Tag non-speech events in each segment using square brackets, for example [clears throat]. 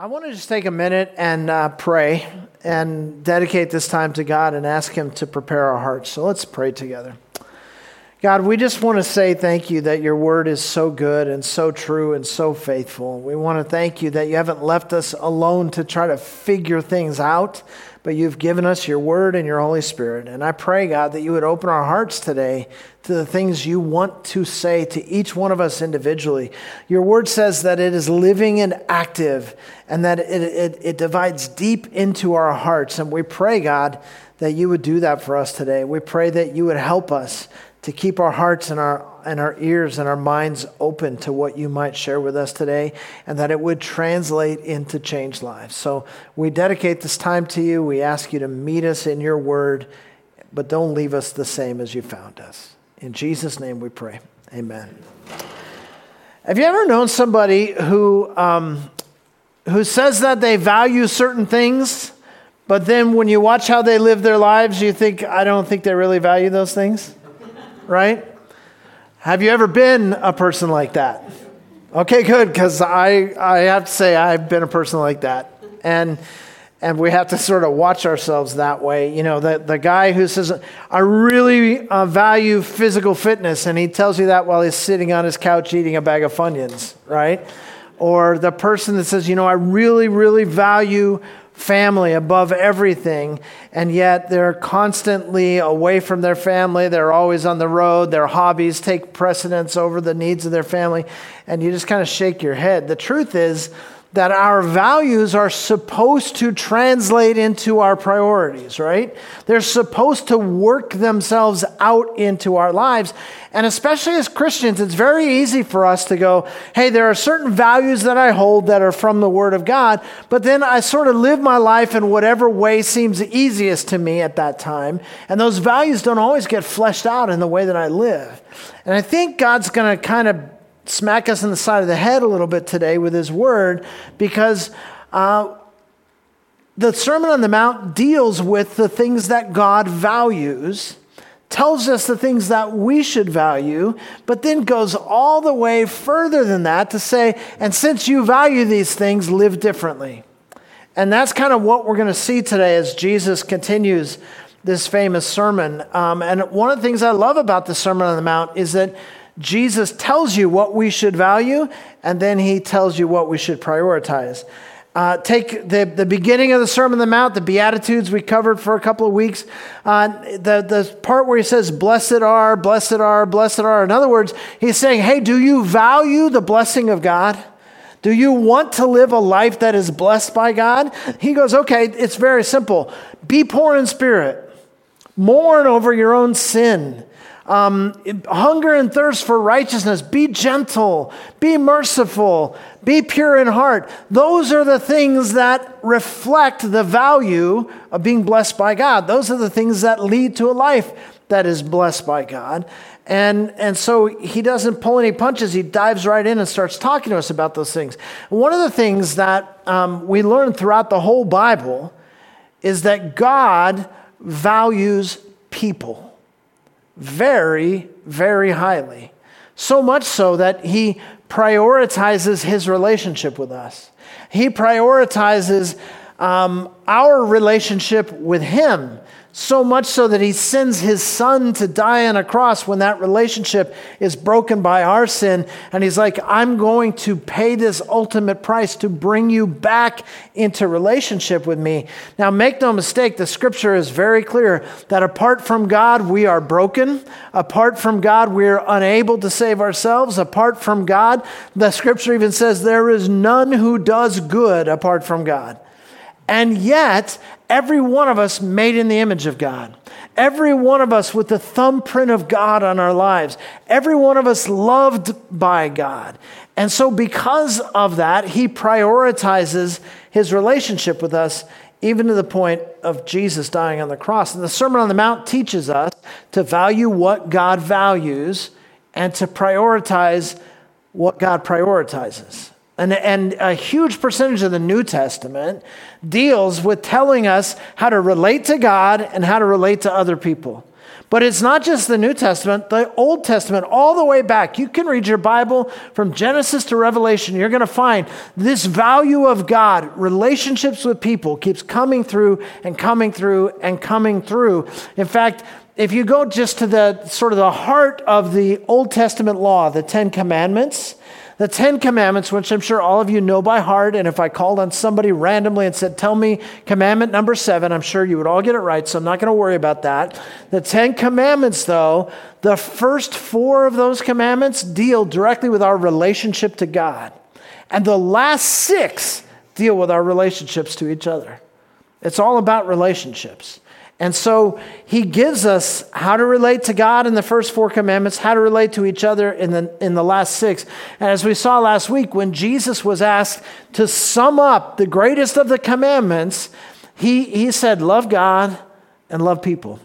I want to just take a minute and uh, pray and dedicate this time to God and ask Him to prepare our hearts. So let's pray together. God, we just want to say thank you that your word is so good and so true and so faithful. We want to thank you that you haven't left us alone to try to figure things out, but you've given us your word and your Holy Spirit. And I pray, God, that you would open our hearts today to the things you want to say to each one of us individually. Your word says that it is living and active and that it, it, it divides deep into our hearts. And we pray, God, that you would do that for us today. We pray that you would help us to keep our hearts and our and our ears and our minds open to what you might share with us today, and that it would translate into changed lives. So we dedicate this time to you. We ask you to meet us in your word, but don't leave us the same as you found us. In Jesus' name we pray. Amen. Have you ever known somebody who, um, who says that they value certain things, but then when you watch how they live their lives, you think, I don't think they really value those things? Right? Have you ever been a person like that? Okay, good, because I, I have to say I've been a person like that. And and we have to sort of watch ourselves that way. You know, the, the guy who says, I really uh, value physical fitness, and he tells you that while he's sitting on his couch eating a bag of Funyuns, right? Or the person that says, you know, I really, really value family above everything, and yet they're constantly away from their family. They're always on the road. Their hobbies take precedence over the needs of their family, and you just kind of shake your head. The truth is, that our values are supposed to translate into our priorities, right? They're supposed to work themselves out into our lives. And especially as Christians, it's very easy for us to go, hey, there are certain values that I hold that are from the Word of God, but then I sort of live my life in whatever way seems easiest to me at that time. And those values don't always get fleshed out in the way that I live. And I think God's going to kind of smack us in the side of the head a little bit today with his word because uh, the Sermon on the Mount deals with the things that God values, tells us the things that we should value, but then goes all the way further than that to say, and since you value these things, live differently. And that's kind of what we're going to see today as Jesus continues this famous sermon. Um, and one of the things I love about the Sermon on the Mount is that Jesus tells you what we should value, and then he tells you what we should prioritize. Uh, take the, the beginning of the Sermon on the Mount, the Beatitudes we covered for a couple of weeks. Uh, the, the part where he says, Blessed are, blessed are, blessed are. In other words, he's saying, Hey, do you value the blessing of God? Do you want to live a life that is blessed by God? He goes, Okay, it's very simple. Be poor in spirit, mourn over your own sin um, hunger and thirst for righteousness. Be gentle. Be merciful. Be pure in heart. Those are the things that reflect the value of being blessed by God. Those are the things that lead to a life that is blessed by God. And, and so he doesn't pull any punches. He dives right in and starts talking to us about those things. One of the things that um, we learn throughout the whole Bible is that God values people very, very highly. So much so that he prioritizes his relationship with us. He prioritizes um, our relationship with him so much so that he sends his son to die on a cross when that relationship is broken by our sin. And he's like, I'm going to pay this ultimate price to bring you back into relationship with me. Now, make no mistake, the scripture is very clear that apart from God, we are broken. Apart from God, we are unable to save ourselves. Apart from God, the scripture even says, there is none who does good apart from God. And yet, every one of us made in the image of God. Every one of us with the thumbprint of God on our lives. Every one of us loved by God. And so, because of that, He prioritizes His relationship with us, even to the point of Jesus dying on the cross. And the Sermon on the Mount teaches us to value what God values and to prioritize what God prioritizes. And, and a huge percentage of the New Testament deals with telling us how to relate to God and how to relate to other people. But it's not just the New Testament, the Old Testament, all the way back. You can read your Bible from Genesis to Revelation. You're going to find this value of God, relationships with people, keeps coming through and coming through and coming through. In fact, if you go just to the sort of the heart of the Old Testament law, the Ten Commandments, the Ten Commandments, which I'm sure all of you know by heart, and if I called on somebody randomly and said, Tell me commandment number seven, I'm sure you would all get it right, so I'm not going to worry about that. The Ten Commandments, though, the first four of those commandments deal directly with our relationship to God, and the last six deal with our relationships to each other. It's all about relationships. And so he gives us how to relate to God in the first four commandments, how to relate to each other in the, in the last six. And as we saw last week, when Jesus was asked to sum up the greatest of the commandments, he, he said, Love God and love people.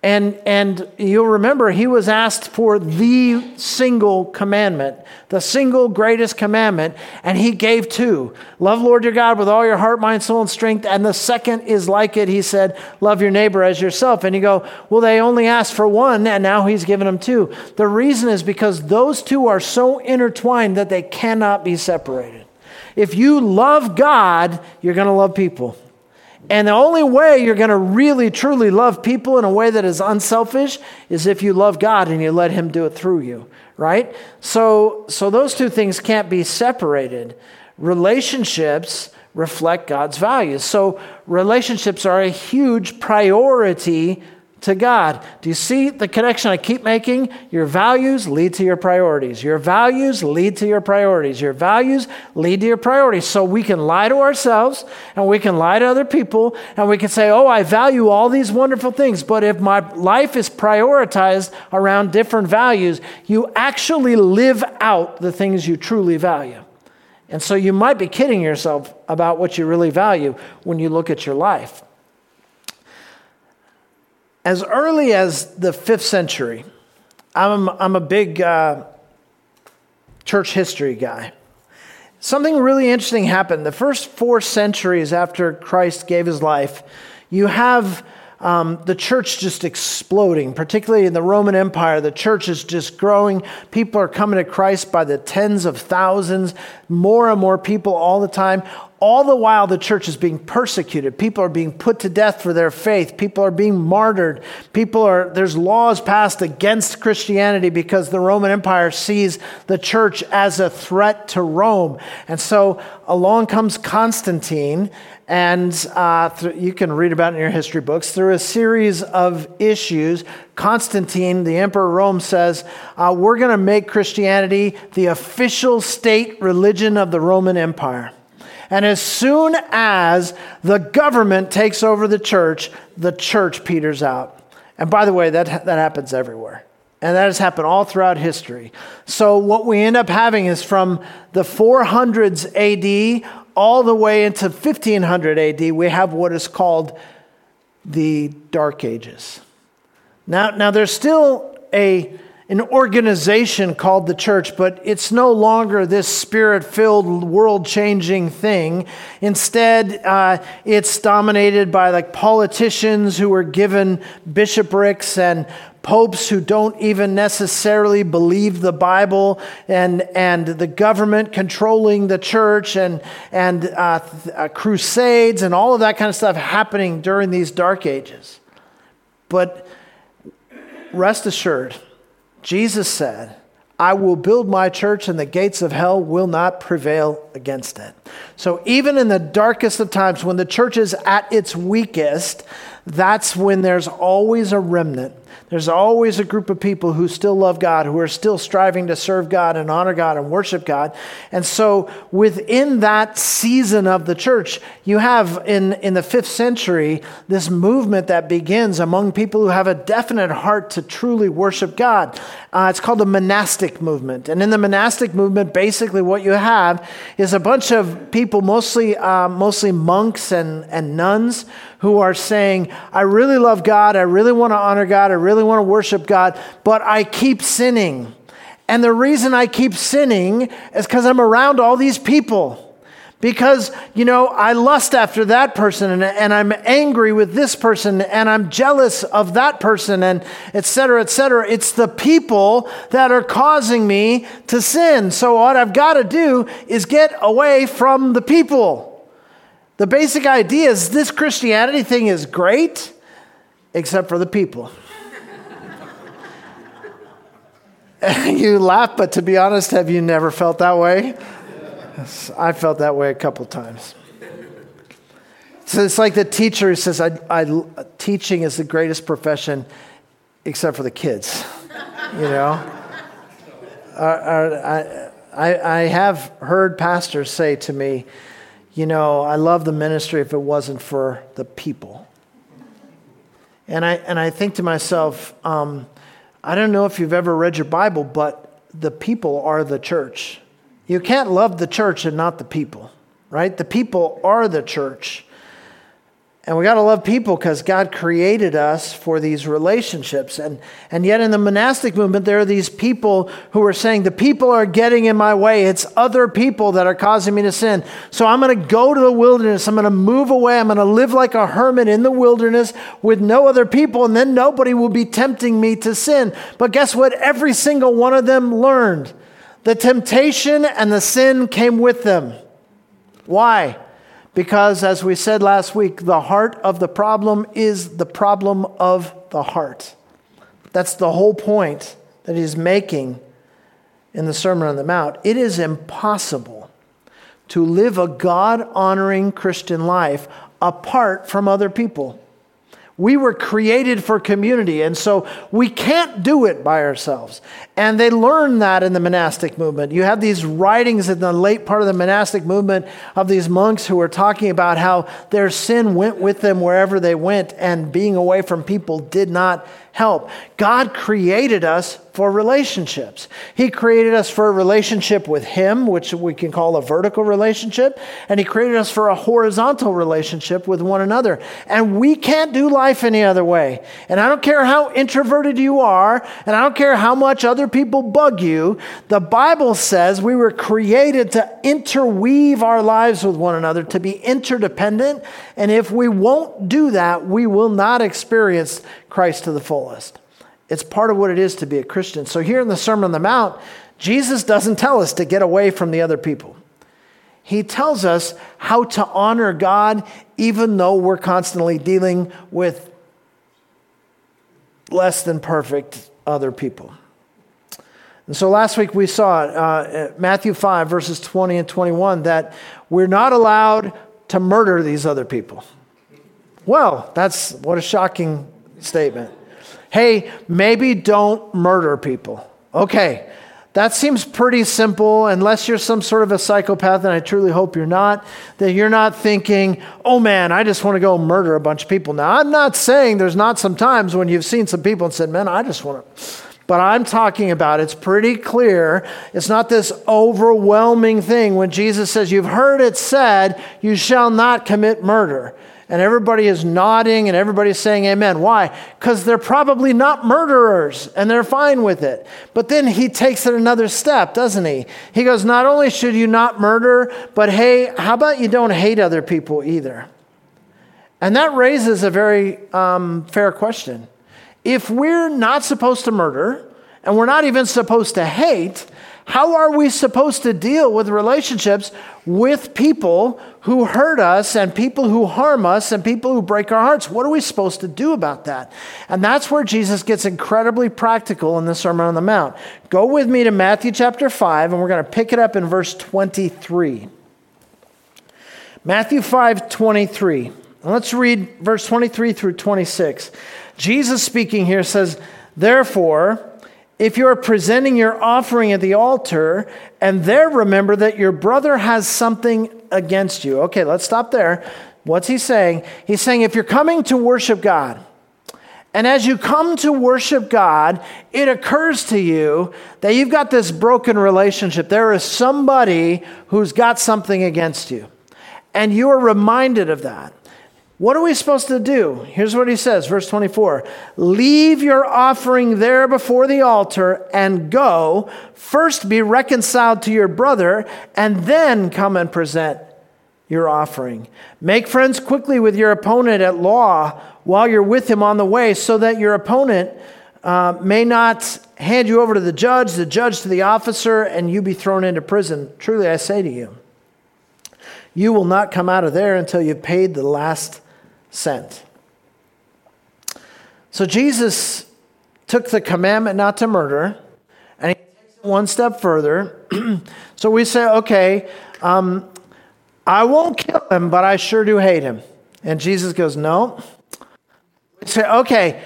And, and you'll remember he was asked for the single commandment, the single greatest commandment, and he gave two. Love Lord your God with all your heart, mind, soul, and strength. And the second is like it. He said, Love your neighbor as yourself. And you go, Well, they only asked for one, and now he's given them two. The reason is because those two are so intertwined that they cannot be separated. If you love God, you're going to love people. And the only way you're going to really, truly love people in a way that is unselfish is if you love God and you let Him do it through you, right? So, so those two things can't be separated. Relationships reflect God's values. So, relationships are a huge priority to God. Do you see the connection I keep making? Your values lead to your priorities. Your values lead to your priorities. Your values lead to your priorities. So we can lie to ourselves and we can lie to other people and we can say, oh, I value all these wonderful things. But if my life is prioritized around different values, you actually live out the things you truly value. And so you might be kidding yourself about what you really value when you look at your life as early as the fifth century, I'm, I'm a big uh, church history guy. Something really interesting happened. The first four centuries after Christ gave his life, you have um, the church just exploding, particularly in the Roman Empire. The church is just growing. People are coming to Christ by the tens of thousands, more and more people all the time. All the while, the church is being persecuted. People are being put to death for their faith. People are being martyred. People are, there's laws passed against Christianity because the Roman Empire sees the church as a threat to Rome. And so along comes Constantine, and uh, th- you can read about in your history books. Through a series of issues, Constantine, the emperor of Rome, says, uh, We're going to make Christianity the official state religion of the Roman Empire. And as soon as the government takes over the church, the church peters out. And by the way, that, that happens everywhere. And that has happened all throughout history. So, what we end up having is from the 400s AD all the way into 1500 AD, we have what is called the Dark Ages. Now, now there's still a an organization called the church, but it's no longer this spirit filled, world changing thing. Instead, uh, it's dominated by like politicians who are given bishoprics and popes who don't even necessarily believe the Bible, and, and the government controlling the church, and, and uh, uh, crusades, and all of that kind of stuff happening during these dark ages. But rest assured, Jesus said, I will build my church, and the gates of hell will not prevail against it. So, even in the darkest of times, when the church is at its weakest, that's when there's always a remnant there's always a group of people who still love God, who are still striving to serve God and honor God and worship God. And so within that season of the church, you have in, in the fifth century this movement that begins among people who have a definite heart to truly worship God. Uh, it's called the monastic movement. And in the monastic movement, basically what you have is a bunch of people, mostly, uh, mostly monks and, and nuns, who are saying, I really love God, I really want to honor God, I really want to worship God, but I keep sinning. And the reason I keep sinning is because I'm around all these people. because, you know, I lust after that person and, and I'm angry with this person and I'm jealous of that person and et cetera, et cetera. It's the people that are causing me to sin. So what I've got to do is get away from the people. The basic idea is this Christianity thing is great, except for the people. [laughs] you laugh, but to be honest, have you never felt that way? I felt that way a couple times. So it's like the teacher who says, I, I, teaching is the greatest profession except for the kids. You know? [laughs] Uh, I, I have heard pastors say to me, you know, I love the ministry if it wasn't for the people. And I, and I think to myself, um, I don't know if you've ever read your Bible, but the people are the church. You can't love the church and not the people, right? The people are the church. And we got to love people because God created us for these relationships. And, and yet, in the monastic movement, there are these people who are saying, The people are getting in my way. It's other people that are causing me to sin. So I'm going to go to the wilderness. I'm going to move away. I'm going to live like a hermit in the wilderness with no other people. And then nobody will be tempting me to sin. But guess what? Every single one of them learned the temptation and the sin came with them. Why? Because, as we said last week, the heart of the problem is the problem of the heart. That's the whole point that he's making in the Sermon on the Mount. It is impossible to live a God honoring Christian life apart from other people. We were created for community, and so we can't do it by ourselves. And they learned that in the monastic movement. You have these writings in the late part of the monastic movement of these monks who were talking about how their sin went with them wherever they went, and being away from people did not help. God created us for relationships. He created us for a relationship with Him, which we can call a vertical relationship, and He created us for a horizontal relationship with one another. And we can't do life any other way. And I don't care how introverted you are, and I don't care how much other people bug you, the Bible says we were created to interweave our lives with one another, to be interdependent. And if we won't do that, we will not experience Christ to the fullest. It's part of what it is to be a Christian. So, here in the Sermon on the Mount, Jesus doesn't tell us to get away from the other people. He tells us how to honor God even though we're constantly dealing with less than perfect other people. And so last week we saw uh, Matthew 5, verses 20 and 21, that we're not allowed to murder these other people. Well, that's what a shocking statement. Hey, maybe don't murder people. Okay, that seems pretty simple, unless you're some sort of a psychopath, and I truly hope you're not, that you're not thinking, oh man, I just want to go murder a bunch of people. Now, I'm not saying there's not some times when you've seen some people and said, man, I just want to. But I'm talking about it's pretty clear. It's not this overwhelming thing when Jesus says, You've heard it said, you shall not commit murder and everybody is nodding and everybody's saying amen. Why? Because they're probably not murderers and they're fine with it. But then he takes it another step, doesn't he? He goes, Not only should you not murder, but hey, how about you don't hate other people either? And that raises a very um, fair question. If we're not supposed to murder and we're not even supposed to hate, how are we supposed to deal with relationships with people who hurt us and people who harm us and people who break our hearts? What are we supposed to do about that? And that's where Jesus gets incredibly practical in the Sermon on the Mount. Go with me to Matthew chapter 5, and we're going to pick it up in verse 23. Matthew 5 23. Let's read verse 23 through 26. Jesus speaking here says, Therefore, if you're presenting your offering at the altar and there remember that your brother has something against you. Okay, let's stop there. What's he saying? He's saying if you're coming to worship God, and as you come to worship God, it occurs to you that you've got this broken relationship. There is somebody who's got something against you. And you are reminded of that. What are we supposed to do? Here's what he says, verse 24 Leave your offering there before the altar and go. First be reconciled to your brother, and then come and present your offering. Make friends quickly with your opponent at law while you're with him on the way, so that your opponent uh, may not hand you over to the judge, the judge to the officer, and you be thrown into prison. Truly, I say to you, you will not come out of there until you've paid the last cent. So Jesus took the commandment not to murder, and he takes it one step further. [clears throat] so we say, okay, um, I won't kill him, but I sure do hate him. And Jesus goes, No. We say, Okay,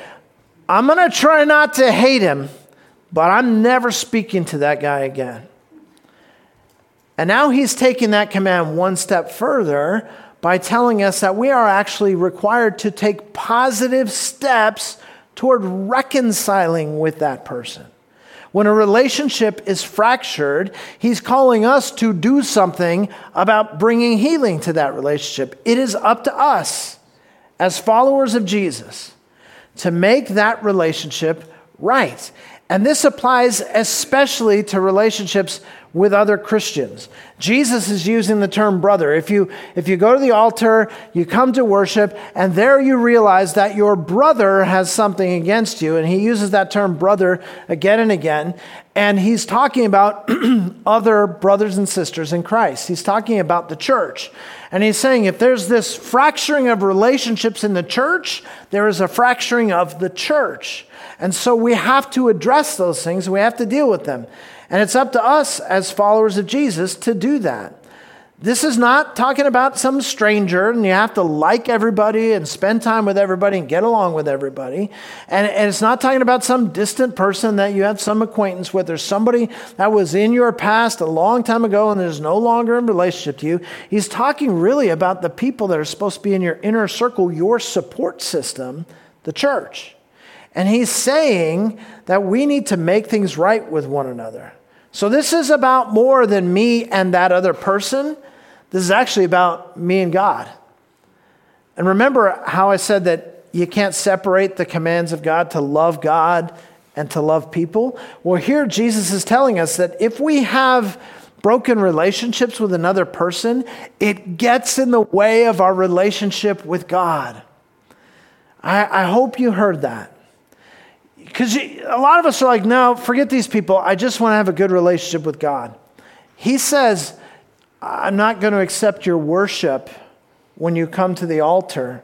I'm going to try not to hate him, but I'm never speaking to that guy again. And now he's taking that command one step further by telling us that we are actually required to take positive steps toward reconciling with that person. When a relationship is fractured, he's calling us to do something about bringing healing to that relationship. It is up to us, as followers of Jesus, to make that relationship right. And this applies especially to relationships with other Christians. Jesus is using the term brother. If you, if you go to the altar, you come to worship, and there you realize that your brother has something against you, and he uses that term brother again and again, and he's talking about [clears throat] other brothers and sisters in Christ. He's talking about the church. And he's saying if there's this fracturing of relationships in the church, there is a fracturing of the church. And so we have to address those things, we have to deal with them. And it's up to us as followers of Jesus to do that. This is not talking about some stranger and you have to like everybody and spend time with everybody and get along with everybody. And, and it's not talking about some distant person that you have some acquaintance with or somebody that was in your past a long time ago and is no longer in relationship to you. He's talking really about the people that are supposed to be in your inner circle, your support system, the church. And he's saying that we need to make things right with one another. So this is about more than me and that other person. This is actually about me and God. And remember how I said that you can't separate the commands of God to love God and to love people? Well, here Jesus is telling us that if we have broken relationships with another person, it gets in the way of our relationship with God. I, I hope you heard that. Because a lot of us are like, no, forget these people. I just want to have a good relationship with God. He says, I'm not going to accept your worship when you come to the altar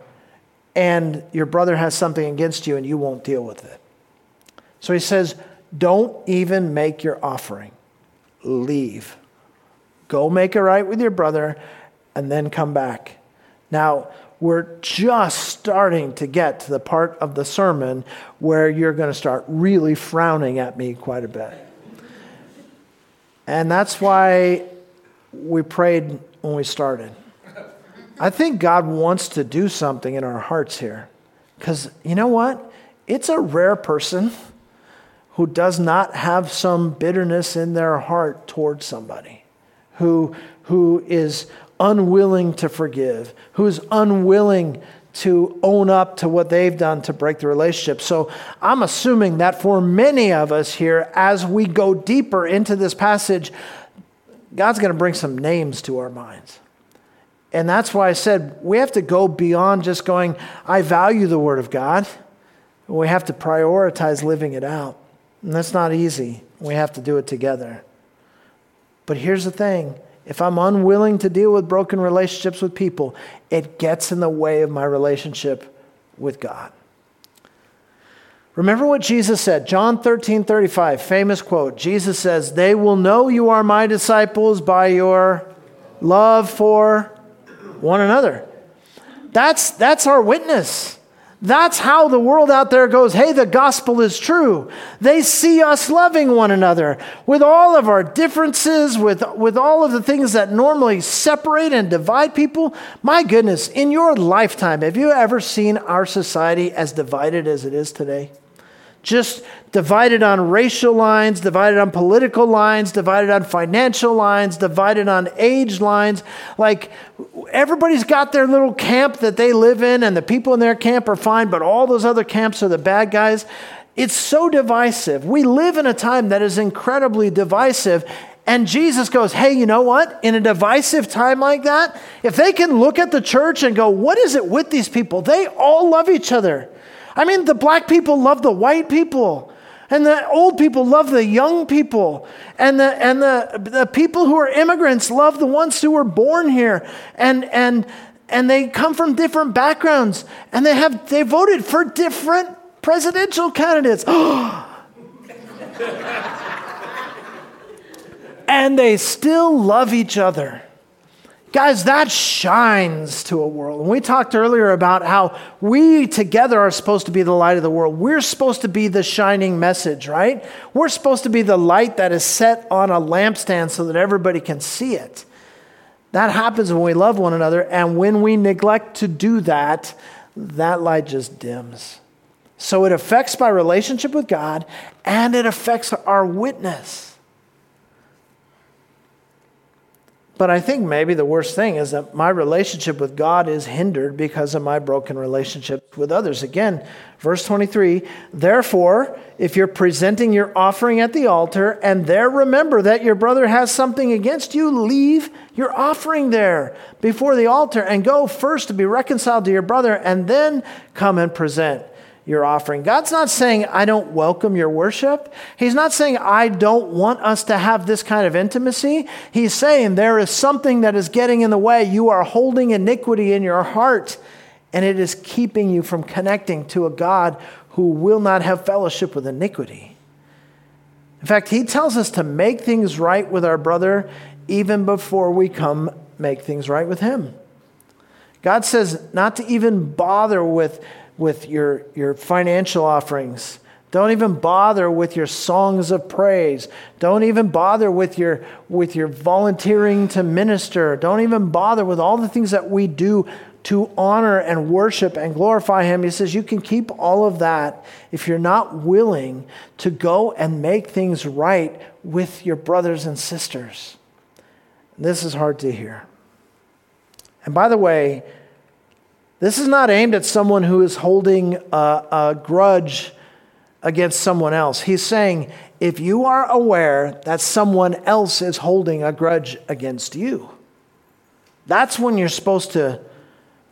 and your brother has something against you and you won't deal with it. So he says, don't even make your offering. Leave. Go make it right with your brother and then come back. Now, we're just starting to get to the part of the sermon where you're going to start really frowning at me quite a bit. And that's why we prayed when we started. I think God wants to do something in our hearts here. Because you know what? It's a rare person who does not have some bitterness in their heart towards somebody, who, who is unwilling to forgive, who's unwilling to own up to what they've done to break the relationship. So I'm assuming that for many of us here, as we go deeper into this passage, God's going to bring some names to our minds. And that's why I said we have to go beyond just going, I value the Word of God. We have to prioritize living it out. And that's not easy. We have to do it together. But here's the thing if I'm unwilling to deal with broken relationships with people, it gets in the way of my relationship with God. Remember what Jesus said, John 13, 35, famous quote. Jesus says, They will know you are my disciples by your love for one another. That's, that's our witness. That's how the world out there goes, hey, the gospel is true. They see us loving one another with all of our differences, with, with all of the things that normally separate and divide people. My goodness, in your lifetime, have you ever seen our society as divided as it is today? just divided on racial lines, divided on political lines, divided on financial lines, divided on age lines. Like everybody's got their little camp that they live in, and the people in their camp are fine, but all those other camps are the bad guys. It's so divisive. We live in a time that is incredibly divisive. And Jesus goes, Hey, you know what? In a divisive time like that, if they can look at the church and go, What is it with these people? They all love each other. I mean, the black people love the white people. And the old people love the young people. And the, and the, the people who are immigrants love the ones who were born here. And, and, and they come from different backgrounds. And they, have, they voted for different presidential candidates. [gasps] and they still love each other. Guys, that shines to a world. And we talked earlier about how we together are supposed to be the light of the world. We're supposed to be the shining message, right? We're supposed to be the light that is set on a lampstand so that everybody can see it. That happens when we love one another. And when we neglect to do that, that light just dims. So it affects my relationship with God and it affects our witness. But I think maybe the worst thing is that my relationship with God is hindered because of my broken relationship with others. Again, verse 23 Therefore, if you're presenting your offering at the altar and there remember that your brother has something against you, leave your offering there before the altar and go first to be reconciled to your brother and then come and present your offering. God's not saying, I don't welcome your worship. He's not saying, I don't want us to have this kind of intimacy. He's saying, there is something that is getting in the way. You are holding iniquity in your heart, and it is keeping you from connecting to a God who will not have fellowship with iniquity. In fact, he tells us to make things right with our brother even before we come make things right with him. God says not to even bother with with your, your financial offerings. Don't even bother with your songs of praise. Don't even bother with your, with your volunteering to minister. Don't even bother with all the things that we do to honor and worship and glorify Him. He says you can keep all of that if you're not willing to go and make things right with your brothers and sisters. This is hard to hear. And by the way, this is not aimed at someone who is holding a, a grudge against someone else. He's saying, if you are aware that someone else is holding a grudge against you, that's when you're supposed to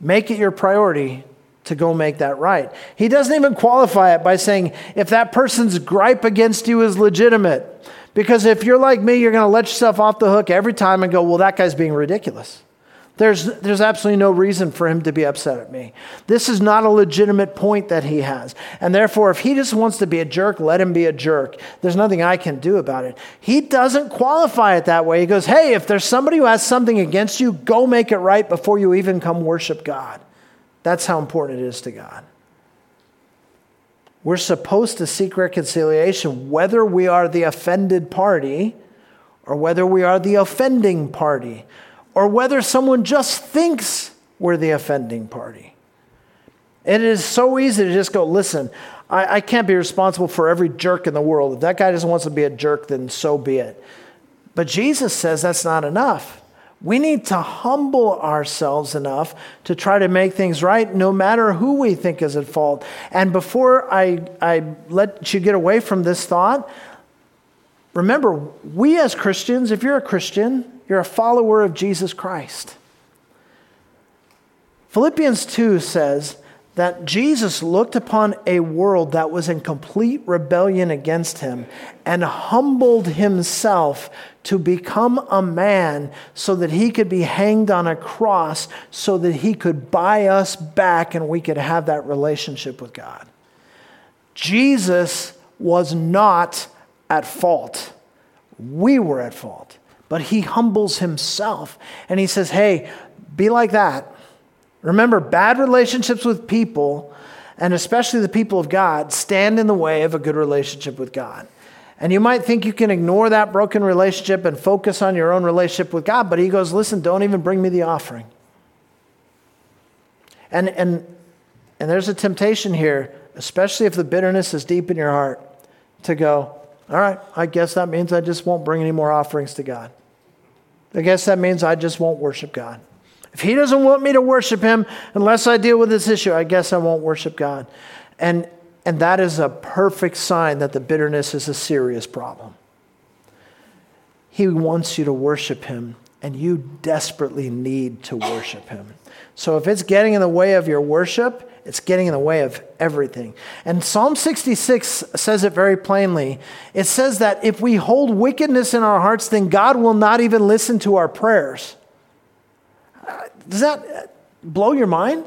make it your priority to go make that right. He doesn't even qualify it by saying if that person's gripe against you is legitimate. Because if you're like me, you're going to let yourself off the hook every time and go, well, that guy's being ridiculous. There's, there's absolutely no reason for him to be upset at me. This is not a legitimate point that he has. And therefore, if he just wants to be a jerk, let him be a jerk. There's nothing I can do about it. He doesn't qualify it that way. He goes, hey, if there's somebody who has something against you, go make it right before you even come worship God. That's how important it is to God. We're supposed to seek reconciliation whether we are the offended party or whether we are the offending party or whether someone just thinks we're the offending party. And it is so easy to just go, listen, I, I, can't be responsible for every jerk in the world. If that guy just wants to be a jerk, then so be it. But Jesus says that's not enough. We need to humble ourselves enough to try to make things right, no matter who we think is at fault. And before I, I let you get away from this thought, remember, we as Christians, if you're a Christian, you're a follower of Jesus Christ. Philippians 2 says that Jesus looked upon a world that was in complete rebellion against him and humbled himself to become a man so that he could be hanged on a cross so that he could buy us back and we could have that relationship with God. Jesus was not at fault. We were at fault but he humbles himself and he says, Hey, be like that. Remember, bad relationships with people, and especially the people of God, stand in the way of a good relationship with God. And you might think you can ignore that broken relationship and focus on your own relationship with God, but he goes, Listen, don't even bring me the offering. And, and, and there's a temptation here, especially if the bitterness is deep in your heart, to go, All right, I guess that means I just won't bring any more offerings to God. I guess that means I just won't worship God. If He doesn't want me to worship Him unless I deal with this issue, I guess I won't worship God. And, and that is a perfect sign that the bitterness is a serious problem. He wants you to worship Him, and you desperately need to worship Him. So if it's getting in the way of your worship, it's getting in the way of everything. And Psalm 66 says it very plainly. It says that if we hold wickedness in our hearts, then God will not even listen to our prayers. Does that blow your mind?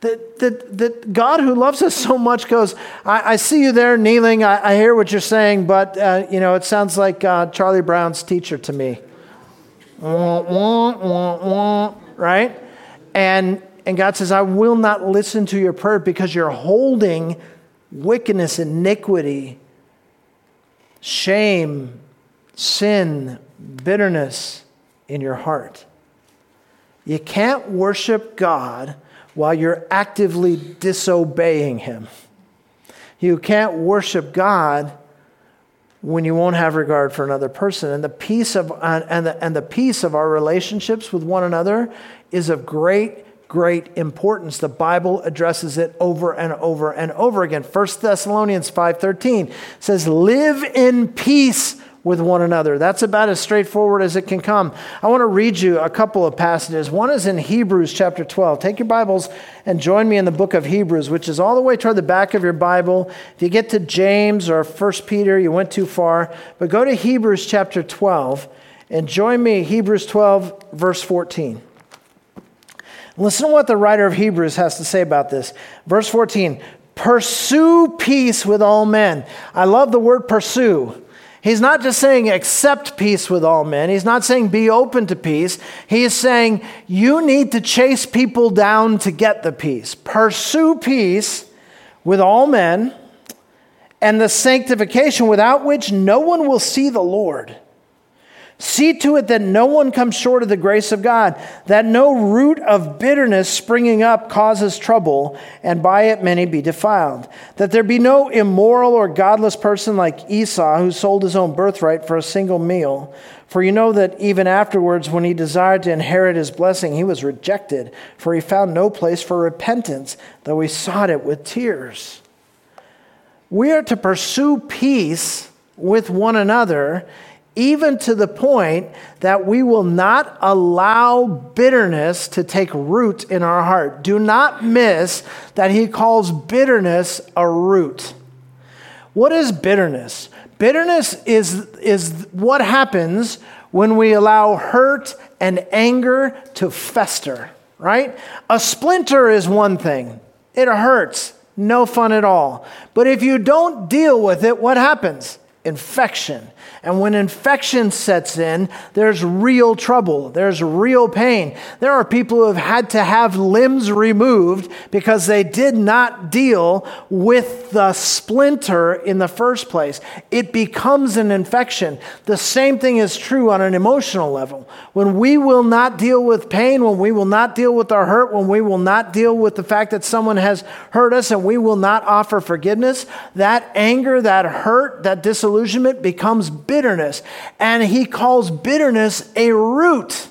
That, that, that God, who loves us so much, goes, I, I see you there kneeling. I, I, hear what you're saying, but uh, you know, it sounds like uh, Charlie Brown's teacher to me. right? And, and God says, I will not listen to your prayer because you're holding wickedness, iniquity, shame, sin, bitterness in your heart. You can't worship God while you're actively disobeying Him. You can't worship God when you won't have regard for another person. And the peace of, and, the, and the peace of our relationships with one another is of great, great importance. The Bible addresses it over and over and over again. 1 Thessalonians 5.13 says, live in peace with one another. That's about as straightforward as it can come. I want to read you a couple of passages. One is in Hebrews chapter 12. Take your Bibles and join me in the book of Hebrews, which is all the way toward the back of your Bible. If you get to James or 1 Peter, you went too far. But go to Hebrews chapter 12 and join me, Hebrews 12, verse 14. Listen to what the writer of Hebrews has to say about this. Verse 14 Pursue peace with all men. I love the word pursue. He's not just saying accept peace with all men. He's not saying be open to peace. He is saying you need to chase people down to get the peace. Pursue peace with all men and the sanctification without which no one will see the Lord. See to it that no one comes short of the grace of God, that no root of bitterness springing up causes trouble, and by it many be defiled. That there be no immoral or godless person like Esau, who sold his own birthright for a single meal. For you know that even afterwards, when he desired to inherit his blessing, he was rejected, for he found no place for repentance, though he sought it with tears. We are to pursue peace with one another even to the point that we will not allow bitterness to take root in our heart. Do not miss that he calls bitterness a root. What is bitterness? Bitterness is, is what happens when we allow hurt and anger to fester, right? A splinter is one thing, it hurts, no fun at all. But if you don't deal with it, what happens? Infection and when infection sets in, there's real trouble. There's real pain. There are people who have had to have limbs removed because they did not deal with the splinter in the first place. It becomes an infection. The same thing is true on an emotional level. When we will not deal with pain, when we will not deal with our hurt, when we will not deal with the fact that someone has hurt us and we will not offer forgiveness, that anger, that hurt, that disillusionment becomes bitterness. And he calls bitterness a root,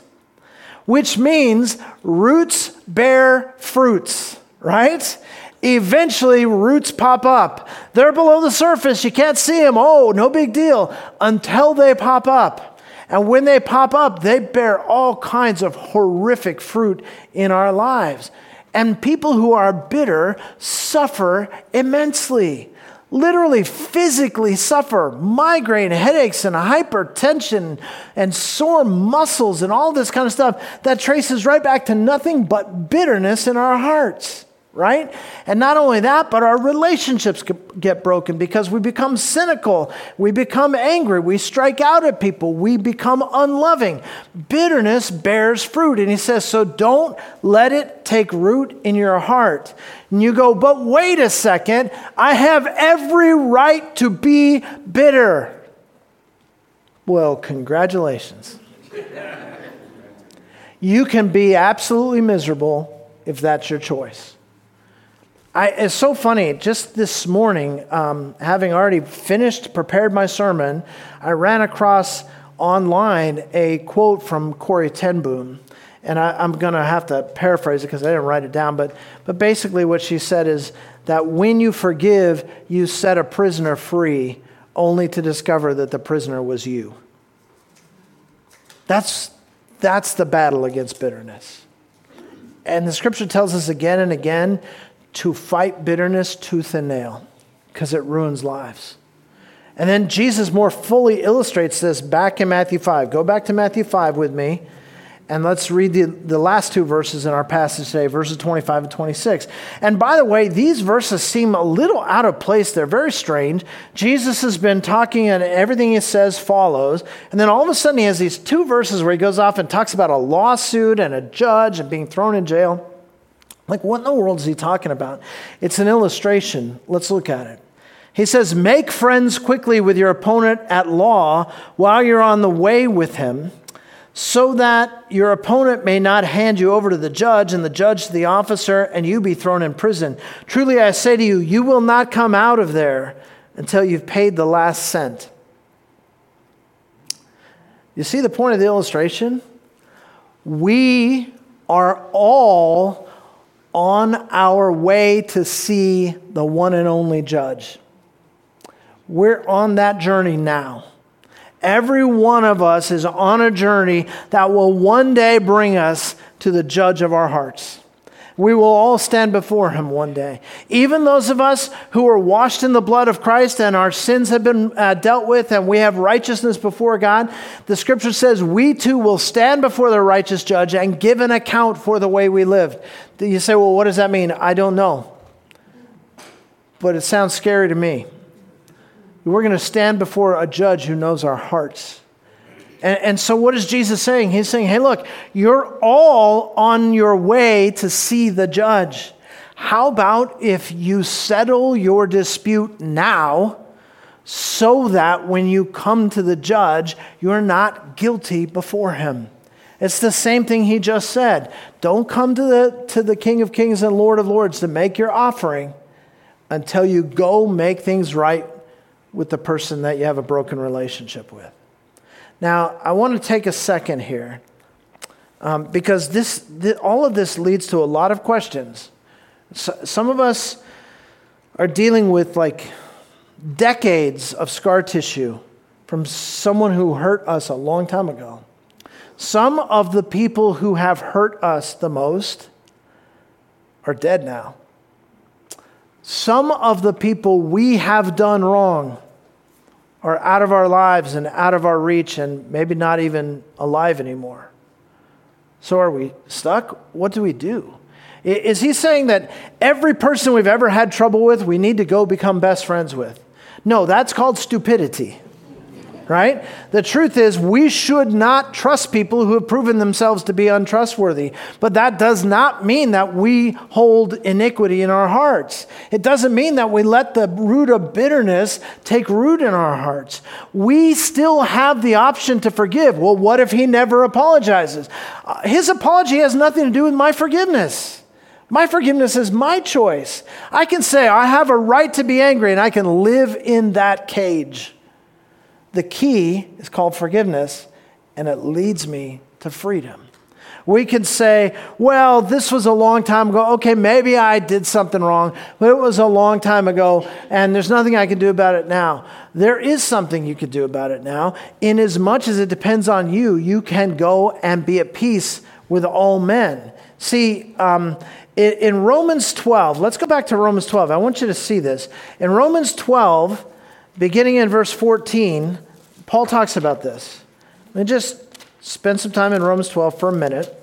which means roots bear fruits, right? Eventually, roots pop up. They're below the surface. You can't see them. Oh, no big deal until they pop up. And when they pop up, they bear all kinds of horrific fruit in our lives. And people who are bitter suffer immensely literally physically suffer migraine headaches and hypertension and sore muscles and all this kind of stuff that traces right back to nothing but bitterness in our hearts right? And not only that, but our relationships get broken because we become cynical, we become angry, we strike out at people, we become unloving. Bitterness bears fruit. And he says, so don't let it take root in your heart. And you go, but wait a second, I have every right to be bitter. Well, congratulations. you can be absolutely miserable if that's your choice. I, it's so funny. Just this morning, um, having already finished, prepared my sermon, I ran across online a quote from Corrie ten Boom. And I, am going to have to paraphrase it because I didn't write it down. But, but basically, what she said is that when you forgive, you set a prisoner free, only to discover that the prisoner was you. That's, that's the battle against bitterness. And the scripture tells us again and again to fight bitterness tooth and nail because it ruins lives. And then Jesus more fully illustrates this back in Matthew 5. Go back to Matthew 5 with me. And let's read the, the last two verses in our passage today, verses 25 and 26. And by the way, these verses seem a little out of place. They're very strange. Jesus has been talking, and everything he says follows. And then all of a sudden, he has these two verses where he goes off and talks about a lawsuit and a judge and being thrown in jail. Like, what in the world is he talking about? It's an illustration. Let's look at it. He says, Make friends quickly with your opponent at law while you're on the way with him so that your opponent may not hand you over to the judge and the judge to the officer and you be thrown in prison. Truly I say to you, you will not come out of there until you've paid the last cent. You see the point of the illustration? We are all on our way to see the one and only judge. We're on that journey now. Every one of us is on a journey that will one day bring us to the judge of our hearts. We will all stand before him one day. Even those of us who are washed in the blood of Christ and our sins have been uh, dealt with and we have righteousness before God, the scripture says we too will stand before the righteous judge and give an account for the way we lived. You say, well, what does that mean? I don't know. But it sounds scary to me. We're going to stand before a judge who knows our hearts. And, and, so, what is Jesus saying? He's saying, hey, look, you're all on your way to see the judge. How about if you settle your dispute now so that when you come to the judge, you're not guilty before him? It's the same thing he just said. Don't come to the, to the King of Kings and Lord of Lords to make your offering until you go make things right with the person that you have a broken relationship with. Now, I want to take a second here um, because this, th- all of this leads to a lot of questions. So, some of us are dealing with like decades of scar tissue from someone who hurt us a long time ago. Some of the people who have hurt us the most are dead now. Some of the people we have done wrong are out of our lives and out of our reach and maybe not even alive anymore. So are we stuck? What do we do? Is he saying that every person we've ever had trouble with, we need to go become best friends with? No, that's called stupidity right? The truth is, we should not trust people who have proven themselves to be untrustworthy. But that does not mean that we hold iniquity in our hearts. It doesn't mean that we let the root of bitterness take root in our hearts. We still have the option to forgive. Well, what if he never apologizes? Uh, his apology has nothing to do with my forgiveness. My forgiveness is my choice. I can say, I have a right to be angry, and I can live in that cage. The key is called forgiveness, and it leads me to freedom. We can say, well, this was a long time ago. Okay, maybe I did something wrong, but it was a long time ago, and there's nothing I can do about it now. There is something you can do about it now. In as much as it depends on you, you can go and be at peace with all men. See, um, in Romans 12, let's go back to Romans 12. I want you to see this. In Romans 12, beginning in verse 14, Paul talks about this. Let me just spend some time in Romans 12 for a minute.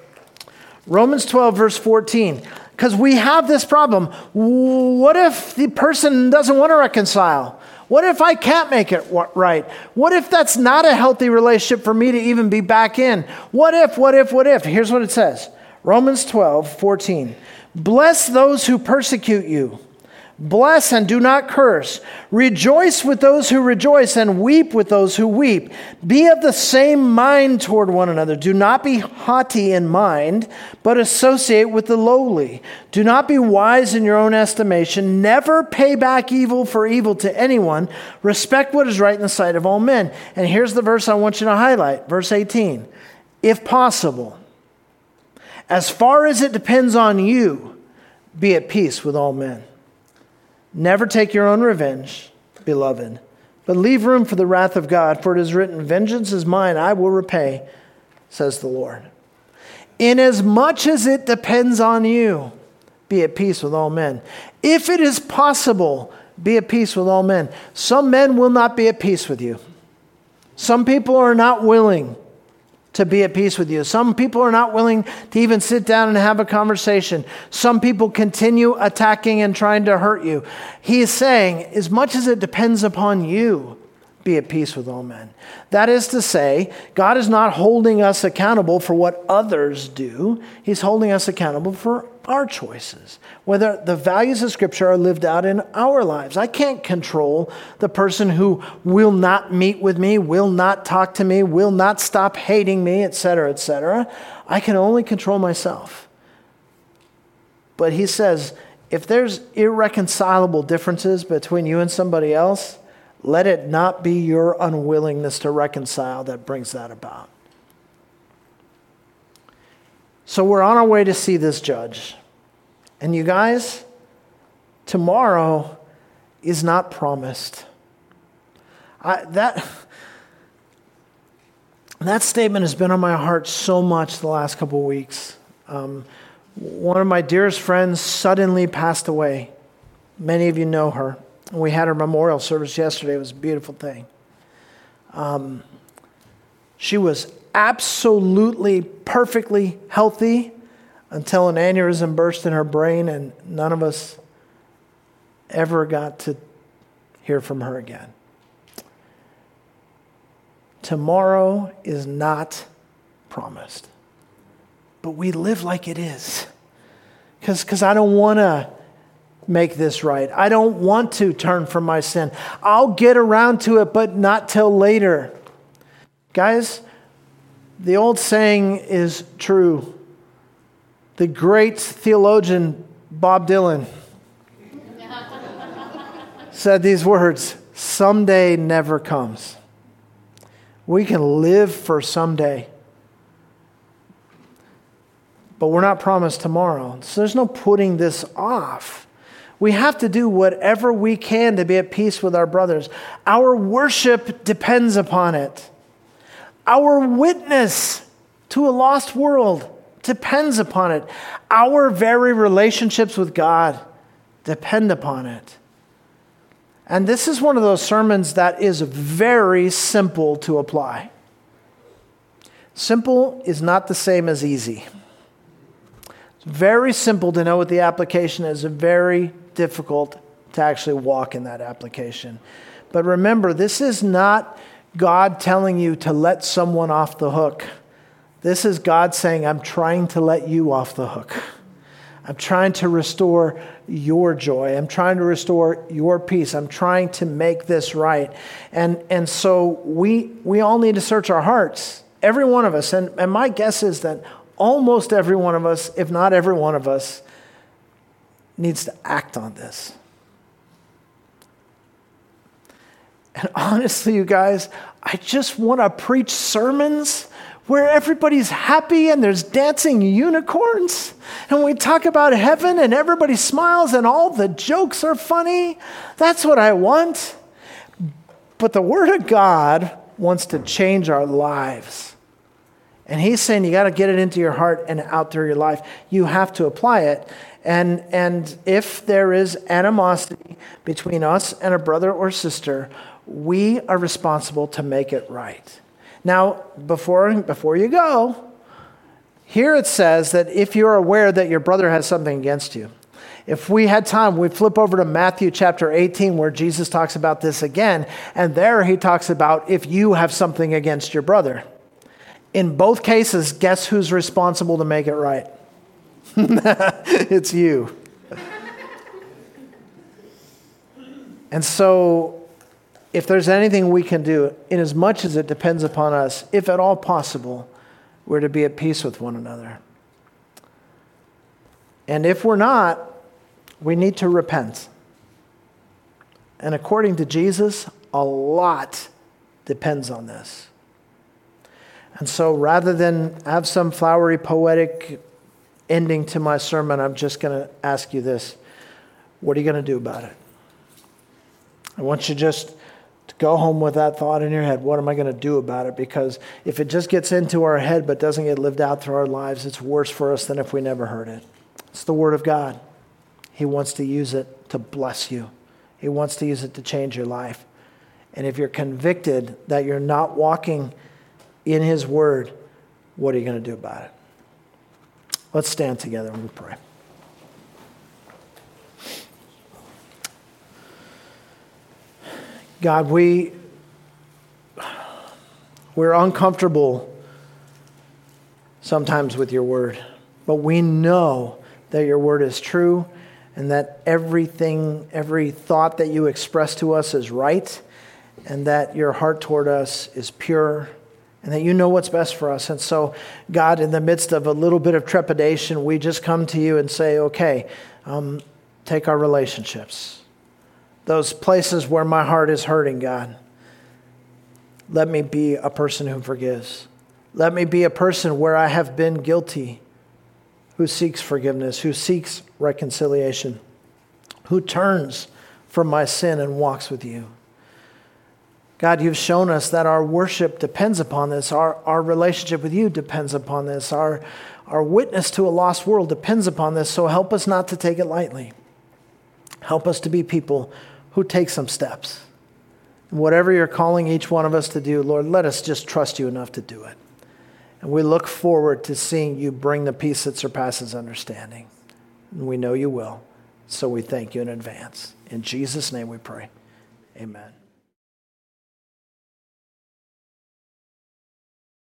Romans 12, verse 14. Because we have this problem. What if the person doesn't want to reconcile? What if I can't make it right? What if that's not a healthy relationship for me to even be back in? What if, what if, what if? Here's what it says Romans 12, 14. Bless those who persecute you. Bless and do not curse. Rejoice with those who rejoice and weep with those who weep. Be of the same mind toward one another. Do not be haughty in mind, but associate with the lowly. Do not be wise in your own estimation. Never pay back evil for evil to anyone. Respect what is right in the sight of all men. And here's the verse I want you to highlight verse 18. If possible, as far as it depends on you, be at peace with all men. Never take your own revenge, beloved, but leave room for the wrath of God, for it is written, Vengeance is mine, I will repay, says the Lord. Inasmuch as it depends on you, be at peace with all men. If it is possible, be at peace with all men. Some men will not be at peace with you. Some people are not willing to be at peace with you. Some people are not willing to even sit down and have a conversation. Some people continue attacking and trying to hurt you. He is saying, as much as it depends upon you, be at peace with all men. That is to say, God is not holding us accountable for what others do, He's holding us accountable for our choices, whether the values of Scripture are lived out in our lives. I can't control the person who will not meet with me, will not talk to me, will not stop hating me, etc., etc. I can only control myself. But He says, if there's irreconcilable differences between you and somebody else, let it not be your unwillingness to reconcile that brings that about. So we're on our way to see this judge. And you guys, tomorrow is not promised. I, that, that statement has been on my heart so much the last couple of weeks. Um, one of my dearest friends suddenly passed away. Many of you know her. We had her memorial service yesterday. It was a beautiful thing. Um, she was absolutely perfectly healthy until an aneurysm burst in her brain, and none of us ever got to hear from her again. Tomorrow is not promised, but we live like it is. Because I don't want to make this right. I don't want to turn from my sin. I'll get around to it, but not till later. Guys, the old saying is true. The great theologian Bob Dylan [laughs] said these words someday never comes. We can live for someday but we're not promised tomorrow. So there's no putting this off. We have to do whatever we can to be at peace with our brothers. Our worship depends upon it. Our witness to a lost world depends upon it. Our very relationships with God depend upon it. And this is one of those sermons that is very simple to apply. Simple is not the same as easy. It's very simple to know what the application is, very difficult to actually walk in that application. But remember, this is not God telling you to let someone off the hook. This is God saying, I'm trying to let you off the hook. I'm trying to restore your joy. I'm trying to restore your peace. I'm trying to make this right. And, and so we, we all need to search our hearts, every one of us. And, and my guess is that almost every one of us, if not every one of us, needs to act on this. And [laughs] honestly, you guys, I just want to preach sermons where everybody's happy and there's dancing unicorns. And we talk about heaven and everybody smiles and all the jokes are funny. That's what I want. But the Word of God wants to change our lives. And He's saying you got to get it into your heart and out through your life. You have to apply it. And, and if there is animosity between us and a brother or sister, we are responsible to make it right. Now, before, before you go, here it says that if you're aware that your brother has something against you, if we had time, we'd flip over to Matthew chapter 18, where Jesus talks about this again. And there he talks about if you have something against your brother. In both cases, guess who's responsible to make it right? [laughs] it's you. And so, if there's anything we can do, in as much as it depends upon us, if at all possible, we're to be at peace with one another. And if we're not, we need to repent. And according to Jesus, a lot depends on this. And so rather than have some flowery, poetic ending to my sermon, I'm just going to ask you this What are you going to do about it? I want you just To go home with that thought in your head what am I going to do about it? Because if it just gets into our head but doesn't get lived out through our lives, it's worse for us than if we never heard it. It's the Word of God. He wants to use it to bless you, He wants to use it to change your life. And if you're convicted that you're not walking in His Word, what are you going to do about it? Let's stand together and we pray. God, we, we're uncomfortable sometimes with your word, but we know that your word is true and that everything, every thought that you express to us is right and that your heart toward us is pure and that you know what's best for us. And so, God, in the midst of a little bit of trepidation, we just come to you and say, okay, um, take our relationships, those places where my heart is hurting, God. Let me be a person who forgives. Let me be a person where I have been guilty, who seeks forgiveness, who seeks reconciliation, who turns from my sin and walks with you. God, you've shown us that our worship depends upon this. Our, our relationship with you depends upon this. Our, our witness to a lost world depends upon this. So help us not to take it lightly. Help us to be people who take some steps. whatever you're calling each one of us to do, Lord, let us just trust you enough to do it. And we look forward to seeing you bring the peace that surpasses understanding. And we know you will. So we thank you in advance. In Jesus' name we pray. Amen.